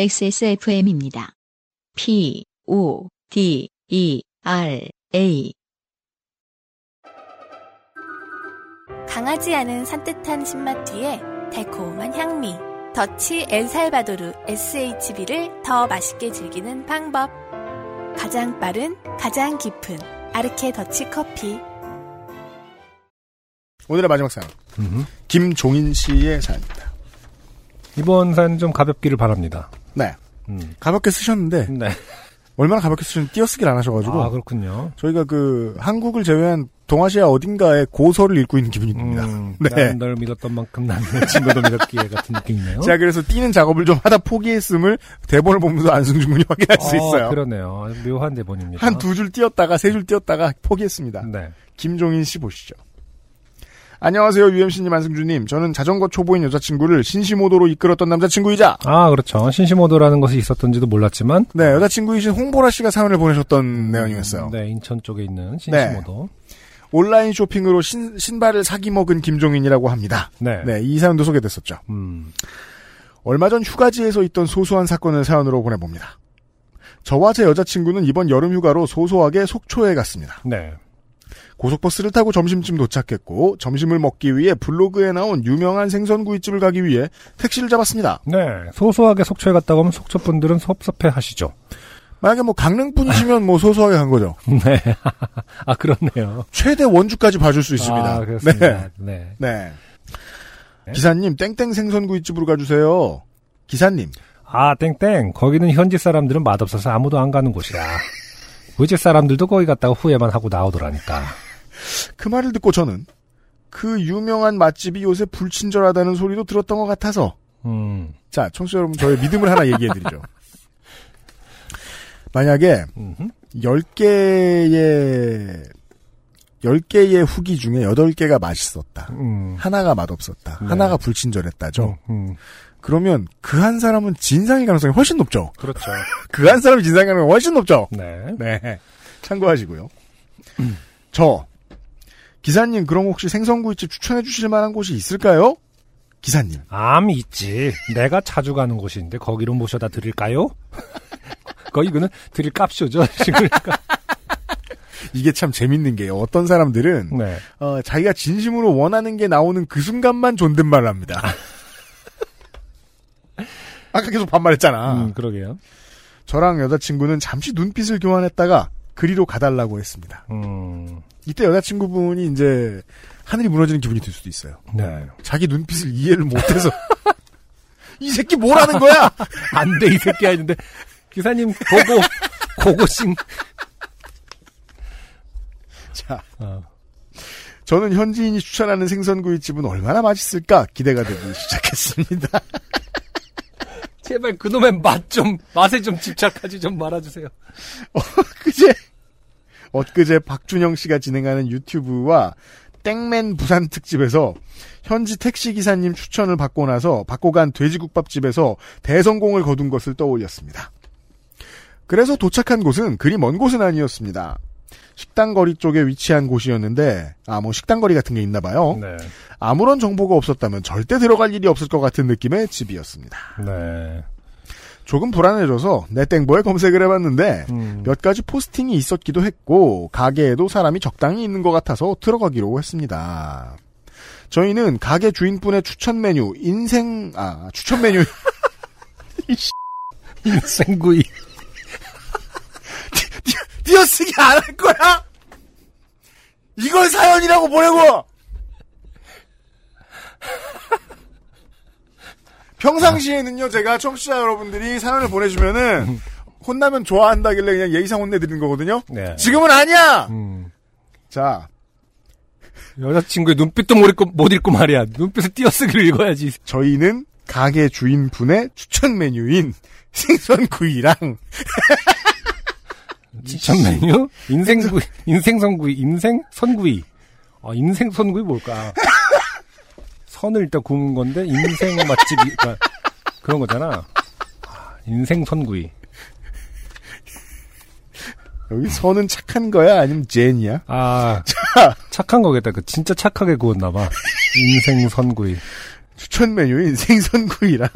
XSFM입니다. P, O, D, E, R, A. 강하지 않은 산뜻한 신맛 뒤에 달콤한 향미. 더치 엘살바도르 SHB를 더 맛있게 즐기는 방법. 가장 빠른, 가장 깊은 아르케 더치 커피. 오늘의 마지막 사연. 김종인 씨의 사연입니다. 이번 사연 좀 가볍기를 바랍니다. 네. 음. 가볍게 쓰셨는데 네. 얼마나 가볍게 쓰셨는지 띄어쓰기를 안 하셔가지고 아 그렇군요. 저희가 그 한국을 제외한 동아시아 어딘가에 고서를 읽고 있는 기분이 듭니다. 음, 네. 나는 널 믿었던 만큼 나는 내 친구도 믿었기에 같은 느낌이네요. 제가 그래서 띄는 작업을 좀 하다 포기했음을 대본을 보면서 안승준 군이 확인할 수 어, 있어요. 그러네요. 묘한 대본입니다. 한 두 줄 띄었다가 세 줄 띄었다가 포기했습니다. 네. 김종인 씨 보시죠. 안녕하세요, UMC님, 안승준님. 저는 자전거 초보인 여자친구를 신시모도로 이끌었던 남자친구이자, 아 그렇죠. 신시모도라는 것이 있었던지도 몰랐지만 네, 여자친구이신 홍보라 씨가 사연을 보내셨던 내용이었어요. 네 인천 쪽에 있는 신시모도. 온라인 쇼핑으로 신, 신발을 사기 먹은 김종인이라고 합니다. 네. 네, 이 사연도 소개됐었죠. 음. 얼마 전 휴가지에서 있던 소소한 사건을 사연으로 보내봅니다. 저와 제 여자친구는 이번 여름 휴가로 소소하게 속초에 갔습니다. 네. 고속버스를 타고 점심쯤 도착했고 점심을 먹기 위해 블로그에 나온 유명한 생선구이집을 가기 위해 택시를 잡았습니다. 네. 소소하게 속초에 갔다 오면 속초 분들은 섭섭해 하시죠. 만약에 뭐 강릉 분이시면 뭐 소소하게 간 거죠. 네. 아 그렇네요. 최대 원주까지 봐줄 수 있습니다. 아 그렇습니다. 네. 네. 네. 네. 기사님 땡땡 생선구이집으로 가주세요. 기사님 아, 땡땡. 거기는 현지 사람들은 맛없어서 아무도 안 가는 곳이야. 집 사람들도 거기 갔다가 후회만 하고 나오더라니까. 그 말을 듣고 저는 그 유명한 맛집이 요새 불친절하다는 소리도 들었던 것 같아서 음, 자 청취자 여러분 저의 믿음을 하나 얘기해드리죠. 만약에 음흠. 10개의 10개의 후기 중에 8개가 맛있었다. 음. 하나가 맛없었다. 네. 하나가 불친절했다죠. 음, 음. 그러면 그 한 사람은 진상일 가능성이 훨씬 높죠. 그렇죠. 그 한 사람이 진상일 가능성이 훨씬 높죠. 네. 네. 참고하시고요. 저 기사님 그럼 혹시 생선구이집 추천해 주실 만한 곳이 있을까요? 기사님. 암 있지. 내가 자주 가는 곳인데 거기로 모셔다 드릴까요? 거기 그는 드릴 값쇼죠. 그러니까. 이게 참 재밌는 게요. 어떤 사람들은 네. 어, 자기가 진심으로 원하는 게 나오는 그 순간만 존댓말을 합니다. 아까 계속 반말했잖아. 음, 그러게요. 저랑 여자친구는 잠시 눈빛을 교환했다가 그리로 가달라고 했습니다. 음, 이때 여자친구분이 이제 하늘이 무너지는 기분이 들 수도 있어요. 네. 자기 눈빛을 이해를 못해서 이 새끼 뭐라는 거야? 안 돼, 이 새끼야 했는데, 기사님, 고고, 고고싱. 자, 어, 저는 현지인이 추천하는 생선구이집은 얼마나 맛있을까 기대가 되기 시작했습니다. 제발 그놈의 맛 좀, 맛에 좀 집착하지 좀 말아주세요. 그제 엊그제 박준영 씨가 진행하는 유튜브와 땡맨 부산 특집에서 현지 택시 기사님 추천을 받고 나서 받고 간 돼지국밥집에서 대성공을 거둔 것을 떠올렸습니다. 그래서 도착한 곳은 그리 먼 곳은 아니었습니다. 식당 거리 쪽에 위치한 곳이었는데 아 뭐 식당 거리 같은 게 있나 봐요. 네. 아무런 정보가 없었다면 절대 들어갈 일이 없을 것 같은 느낌의 집이었습니다. 네. 조금 불안해져서 네땡보에 검색을 해봤는데 음, 몇 가지 포스팅이 있었기도 했고 가게에도 사람이 적당히 있는 것 같아서 들어가기로 했습니다. 저희는 가게 주인분의 추천 메뉴 인생 아 추천 메뉴 인생구이. 띄어쓰기 안 할 거야? 이걸 사연이라고 보내고 평상시에는요 제가 청취자 여러분들이 사연을 보내주면은 혼나면 좋아한다길래 그냥 예의상 혼내드리는 거거든요. 네. 지금은 아니야. 음, 자 여자친구의 눈빛도 못 읽고, 못 읽고 말이야. 눈빛을 띄어쓰기로 읽어야지. 저희는 가게 주인분의 추천 메뉴인 생선구이랑 추천 메뉴? 인생구이, 인생선구이, 인생선구이. 어, 인생선구이 뭘까? 선을 일단 구운 건데, 인생 맛집이, 그러니까 그런 거잖아. 아, 인생 선구이. 여기 선은 착한 거야 아니면 젠이야? 아, 착한 거겠다. 그 진짜 착하게 구웠나 봐. 인생 선구이. 추천 메뉴 인 생 선구이랑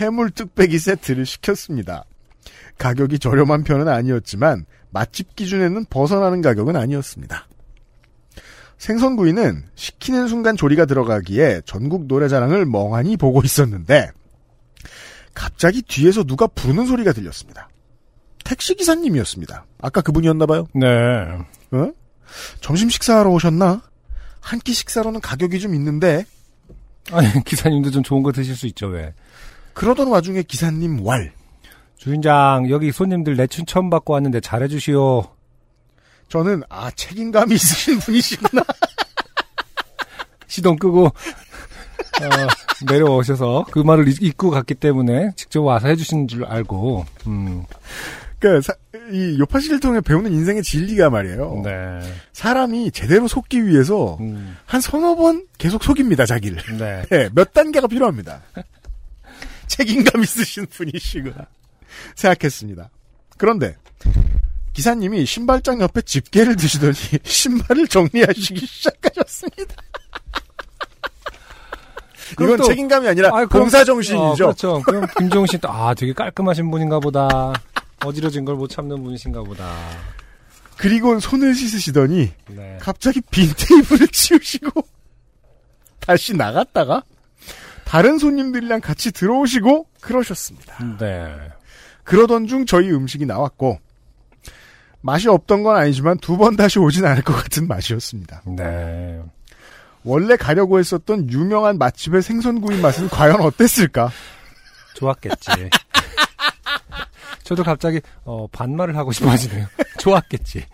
해물 뚝배기 세트를 시켰습니다. 가격이 저렴한 편은 아니었지만 맛집 기준에는 벗어나는 가격은 아니었습니다. 생선구이는 시키는 순간 조리가 들어가기에 전국 노래자랑을 멍하니 보고 있었는데 갑자기 뒤에서 누가 부르는 소리가 들렸습니다. 택시 기사님이었습니다. 아까 그분이었나 봐요. 네. 어? 점심 식사하러 오셨나? 한 끼 식사로는 가격이 좀 있는데 아니, 기사님도 좀 좋은 거 드실 수 있죠, 왜. 그러던 와중에 기사님 왈 주인장, 여기 손님들 내춘 처음 받고 왔는데 잘해주시오. 저는 아 책임감이 있으신 분이시구나. 시동 끄고, 어, 내려오셔서 그 말을 잊- 잊고 갔기 때문에 직접 와서 해주신 줄 알고, 음, 그러니까 사- 이 요파시를 통해 배우는 인생의 진리가 말이에요. 네. 사람이 제대로 속기 위해서 음, 한 서너 번 계속 속입니다 자기를. 네. 네, 몇 단계가 필요합니다. 책임감 있으신 분이시구나. 생각했습니다. 그런데 기사님이 신발장 옆에 집게를 드시더니 신발을 정리하시기 시작하셨습니다 이건 또- 책임감이 아니라 그럼- 봉사 정신이죠 어, 그렇죠. 그럼 김종신 또, 아, 되게 깔끔하신 분인가 보다. 어지러진 걸 못 참는 분이신가 보다. 그리고 손을 씻으시더니 네. 갑자기 빈 테이블을 치우시고 다시 나갔다가 다른 손님들이랑 같이 들어오시고 그러셨습니다. 네. 그러던 중 저희 음식이 나왔고 맛이 없던 건 아니지만 두 번 다시 오진 않을 것 같은 맛이었습니다. 네. 원래 가려고 했었던 유명한 맛집의 생선구이 맛은 과연 어땠을까? 좋았겠지. 저도 갑자기, 어, 반말을 하고 싶어지네요. 좋았겠지.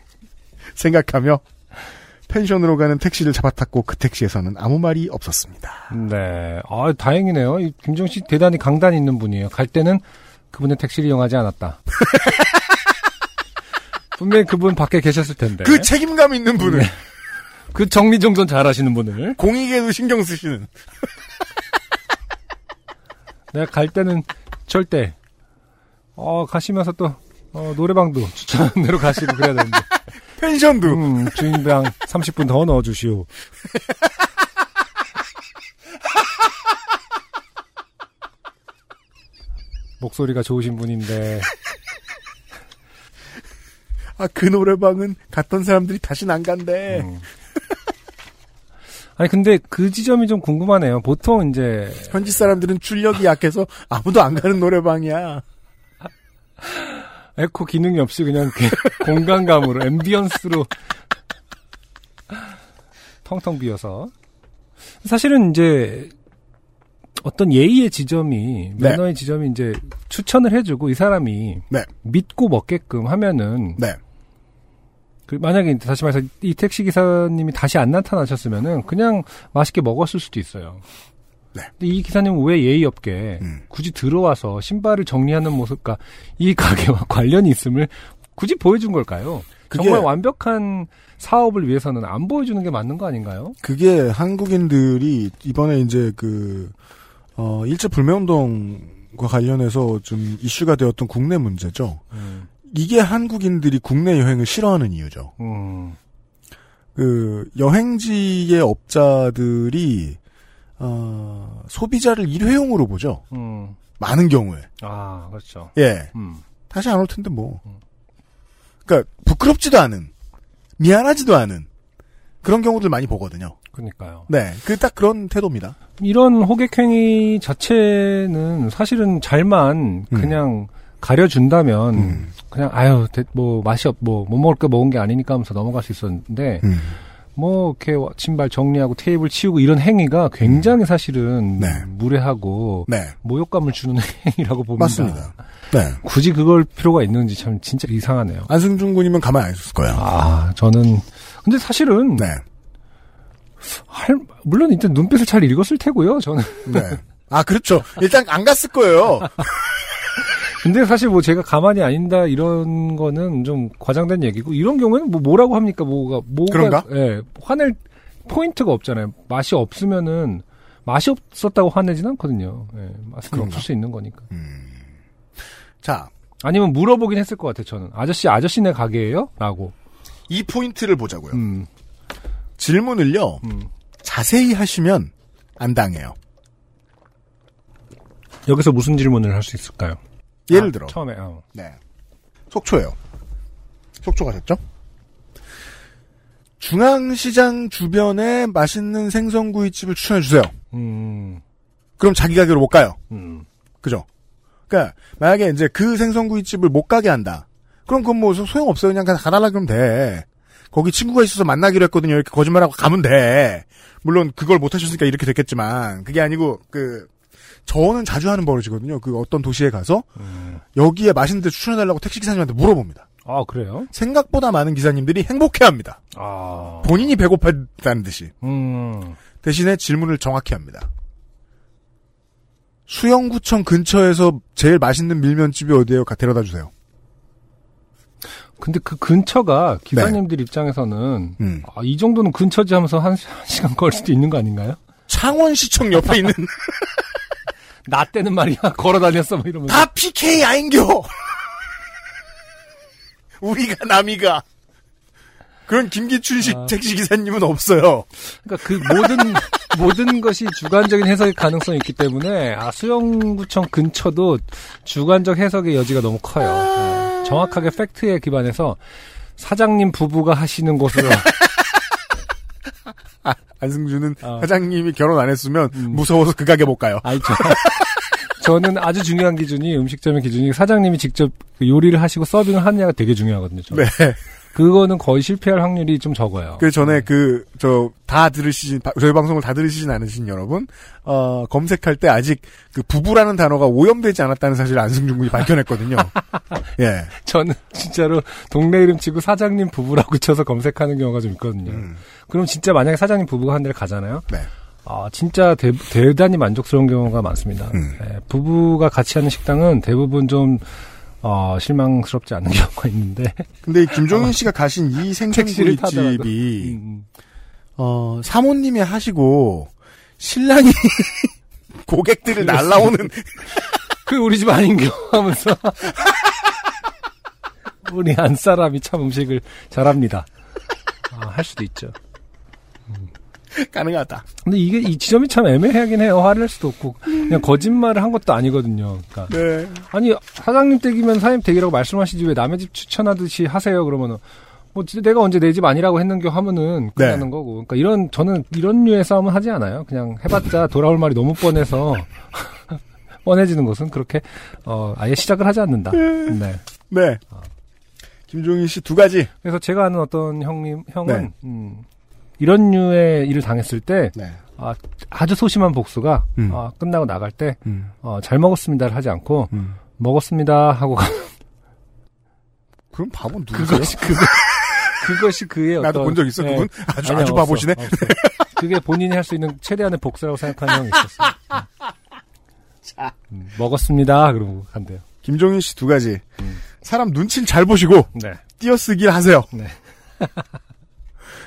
생각하며 펜션으로 가는 택시를 잡아탔고 그 택시에서는 아무 말이 없었습니다. 네. 아, 다행이네요. 이 김종신 씨 대단히 강단 있는 분이에요. 갈 때는 그분의 택시를 이용하지 않았다. 분명히 그분 밖에 계셨을 텐데. 그 책임감 있는 분을 네. 그 정리정돈 잘 하시는 분을. 공익에도 신경 쓰시는 내가 갈 때는 절대, 어, 가시면서 또, 어, 노래방도 추천한 대로 가시고 그래야 되는데. 펜션도 음, 주인장 30분 더 넣어주시오. 목소리가 좋으신 분인데, 아 그 노래방은 갔던 사람들이 다시는 안 간대. 음. 아니, 근데 그 지점이 좀 궁금하네요. 보통 이제, 현지 사람들은 출력이 약해서 아무도 안 가는 노래방이야. 에코 기능이 없이 그냥 공간감으로, ambience로 텅텅 비어서. 사실은 이제 어떤 예의의 지점이, 네. 매너의 지점이 이제 추천을 해주고 이 사람이 네. 믿고 먹게끔 하면은, 네. 그 만약에 다시 말해서 이 택시 기사님이 다시 안 나타나셨으면은 그냥 맛있게 먹었을 수도 있어요. 네. 근데 이 기사님은 왜 예의 없게 음. 굳이 들어와서 신발을 정리하는 모습과 이 가게와 관련이 있음을 굳이 보여준 걸까요? 정말 완벽한 사업을 위해서는 안 보여주는 게 맞는 거 아닌가요? 그게 한국인들이 이번에 이제 그, 어, 일제 불매운동과 관련해서 좀 이슈가 되었던 국내 문제죠. 음, 이게 한국인들이 국내 여행을 싫어하는 이유죠. 음, 그, 여행지의 업자들이, 어, 소비자를 일회용으로 보죠. 음. 많은 경우에. 아, 그렇죠. 예. 음, 다시 안 올 텐데 뭐. 그러니까 부끄럽지도 않은, 미안하지도 않은 그런 경우들 많이 보거든요. 그러니까요. 네, 그 딱 그런 태도입니다. 이런 호객행위 자체는 사실은 잘만 음. 그냥 가려준다면 음. 그냥 아유 대- 뭐 맛이 없뭐 못 먹을 거 먹은 게 아니니까 하면서 넘어갈 수 있었는데 음. 뭐 이렇게 신발 정리하고 테이블 치우고 이런 행위가 굉장히 사실은 네. 무례하고 네, 모욕감을 주는 행위라고 봅니다. 맞습니다. 네, 굳이 그걸 필요가 있는지 참 진짜 이상하네요. 안승준 군이면 가만 안 있을 거예요. 아 저는 근데 사실은 네, 할 물론 일단 눈빛을 잘 읽었을 테고요. 저는 네. 아 그렇죠. 일단 안 갔을 거예요. 근데 사실 뭐 제가 가만히 안 있다 이런 거는 좀 과장된 얘기고 이런 경우에는 뭐 뭐라고 합니까 뭐가 뭐가 그런가? 예 화낼 포인트가 없잖아요 맛이 없으면은 맛이 없었다고 화내진 않거든요 예 맛은 그런가? 없을 수 있는 거니까 자, 아니면 물어보긴 했을 것 같아요 저는 아저씨 아저씨네 가게예요 라고 이 포인트를 보자고요. 음, 질문을요 음. 자세히 하시면 안 당해요. 여기서 무슨 질문을 할 수 있을까요? 예를 아, 들어 처음에 어. 네. 속초예요. 속초 가셨죠? 중앙시장 주변에 맛있는 생선구이집을 추천해 주세요. 음, 그럼 자기 가게로 못 가요. 음, 그죠? 그러니까 만약에 이제 그 생선구이집을 못 가게 한다. 그럼 그건 뭐 소용 없어요. 그냥 가달라 그러면 돼. 거기 친구가 있어서 만나기로 했거든요. 이렇게 거짓말하고 가면 돼. 물론 그걸 못 하셨으니까 이렇게 됐겠지만 그게 아니고 그 저는 자주 하는 버릇이거든요. 그 어떤 도시에 가서 음. 여기에 맛있는 데 추천해달라고 택시 기사님한테 물어봅니다. 아 그래요? 생각보다 많은 기사님들이 행복해합니다. 아, 본인이 배고팠다는 듯이 음, 대신에 질문을 정확히 합니다. 수영구청 근처에서 제일 맛있는 밀면집이 어디예요? 가 데려다 주세요. 근데 그 근처가 기사님들 입장에서는 음. 아, 이 정도는 근처지 하면서 한, 시- 한 시간 걸릴 수도 있는 거 아닌가요? 창원시청 옆에 있는 나 때는 말이야 걸어 다녔어 뭐 이러면서 다 PK 아인겨. 우리가 남이가 그런 김기춘식 아. 택시 기사님은 없어요. 그러니까 그 모든 모든 것이 주관적인 해석의 가능성이 있기 때문에 아 수영구청 근처도 주관적 해석의 여지가 너무 커요. 네. 정확하게 팩트에 기반해서 사장님 부부가 하시는 곳으로 안승준은 어. 사장님이 결혼 안 했으면 음. 무서워서 그 가게 못 가요. 아니 저 저는 아주 중요한 기준이 음식점의 기준이 사장님이 직접 그 요리를 하시고 서빙을 하느냐가 되게 중요하거든요. 저는. 네. 그거는 거의 실패할 확률이 좀 적어요. 그 전에 네. 그저 다 들으시진 바- 저희 방송을 다 들으시진 않으신 여러분 어 검색할 때 아직 그 부부라는 단어가 오염되지 않았다는 사실을 안승준 군이 밝혀냈거든요. 예. 저는 진짜로 동네 이름 치고 사장님 부부라고 쳐서 검색하는 경우가 좀 있거든요. 음. 그럼 진짜 만약에 사장님 부부가 한 데를 가잖아요. 네. 아, 진짜 대, 대단히 만족스러운 경우가 많습니다. 음. 예, 부부가 같이 하는 식당은 대부분 좀 어, 실망스럽지 않은 경우가 있는데 근데 이 김종인 씨가 가신 이 택시를 타더라도. 생선구이 집이 음, 어 사모님이 하시고 신랑이 고객들을 날라오는 그 우리 집 아닌겨 하면서 우리 안 사람이 참 음식을 잘합니다. 아, 할 수도 있죠. 가능하다. 근데 이게 이 지점이 참 애매하긴 해요. 화를 낼 수도 없고 그냥 거짓말을 한 것도 아니거든요. 그러니까 네. 아니 사장님 댁이면 사장님 댁이라고 말씀하시지 왜 남의 집 추천하듯이 하세요 그러면은 뭐 내가 언제 내 집 아니라고 했는겨 하면은 끝나는 네. 거고 그러니까 이런 저는 이런 류의 싸움은 하지 않아요 그냥 해봤자 돌아올 말이 너무 뻔해서 뻔해지는 것은 그렇게 어 아예 시작을 하지 않는다 네 네. 김종인 씨 두 가지. 그래서 제가 아는 어떤 형님 형은 네. 음, 이런 류의 일을 당했을 때 네. 아주 소심한 복수가 음. 어, 끝나고 나갈 때 음. 어, 잘 먹었습니다를 하지 않고 음. 먹었습니다 하고 가- 그럼 바보 누구세요? 그것이 그거 그것이 그의 나도 본 적 있어 네. 그분 아주 아니요, 아주 없어, 바보시네. 없어. 그게 본인이 할 수 있는 최대한의 복수라고 생각하는 형이 있었어요. 음, 먹었습니다. 그러고 간대요. 김종인 씨 두 가지. 음. 사람 눈치를 잘 보시고 네. 띄어쓰기를 하세요. 네.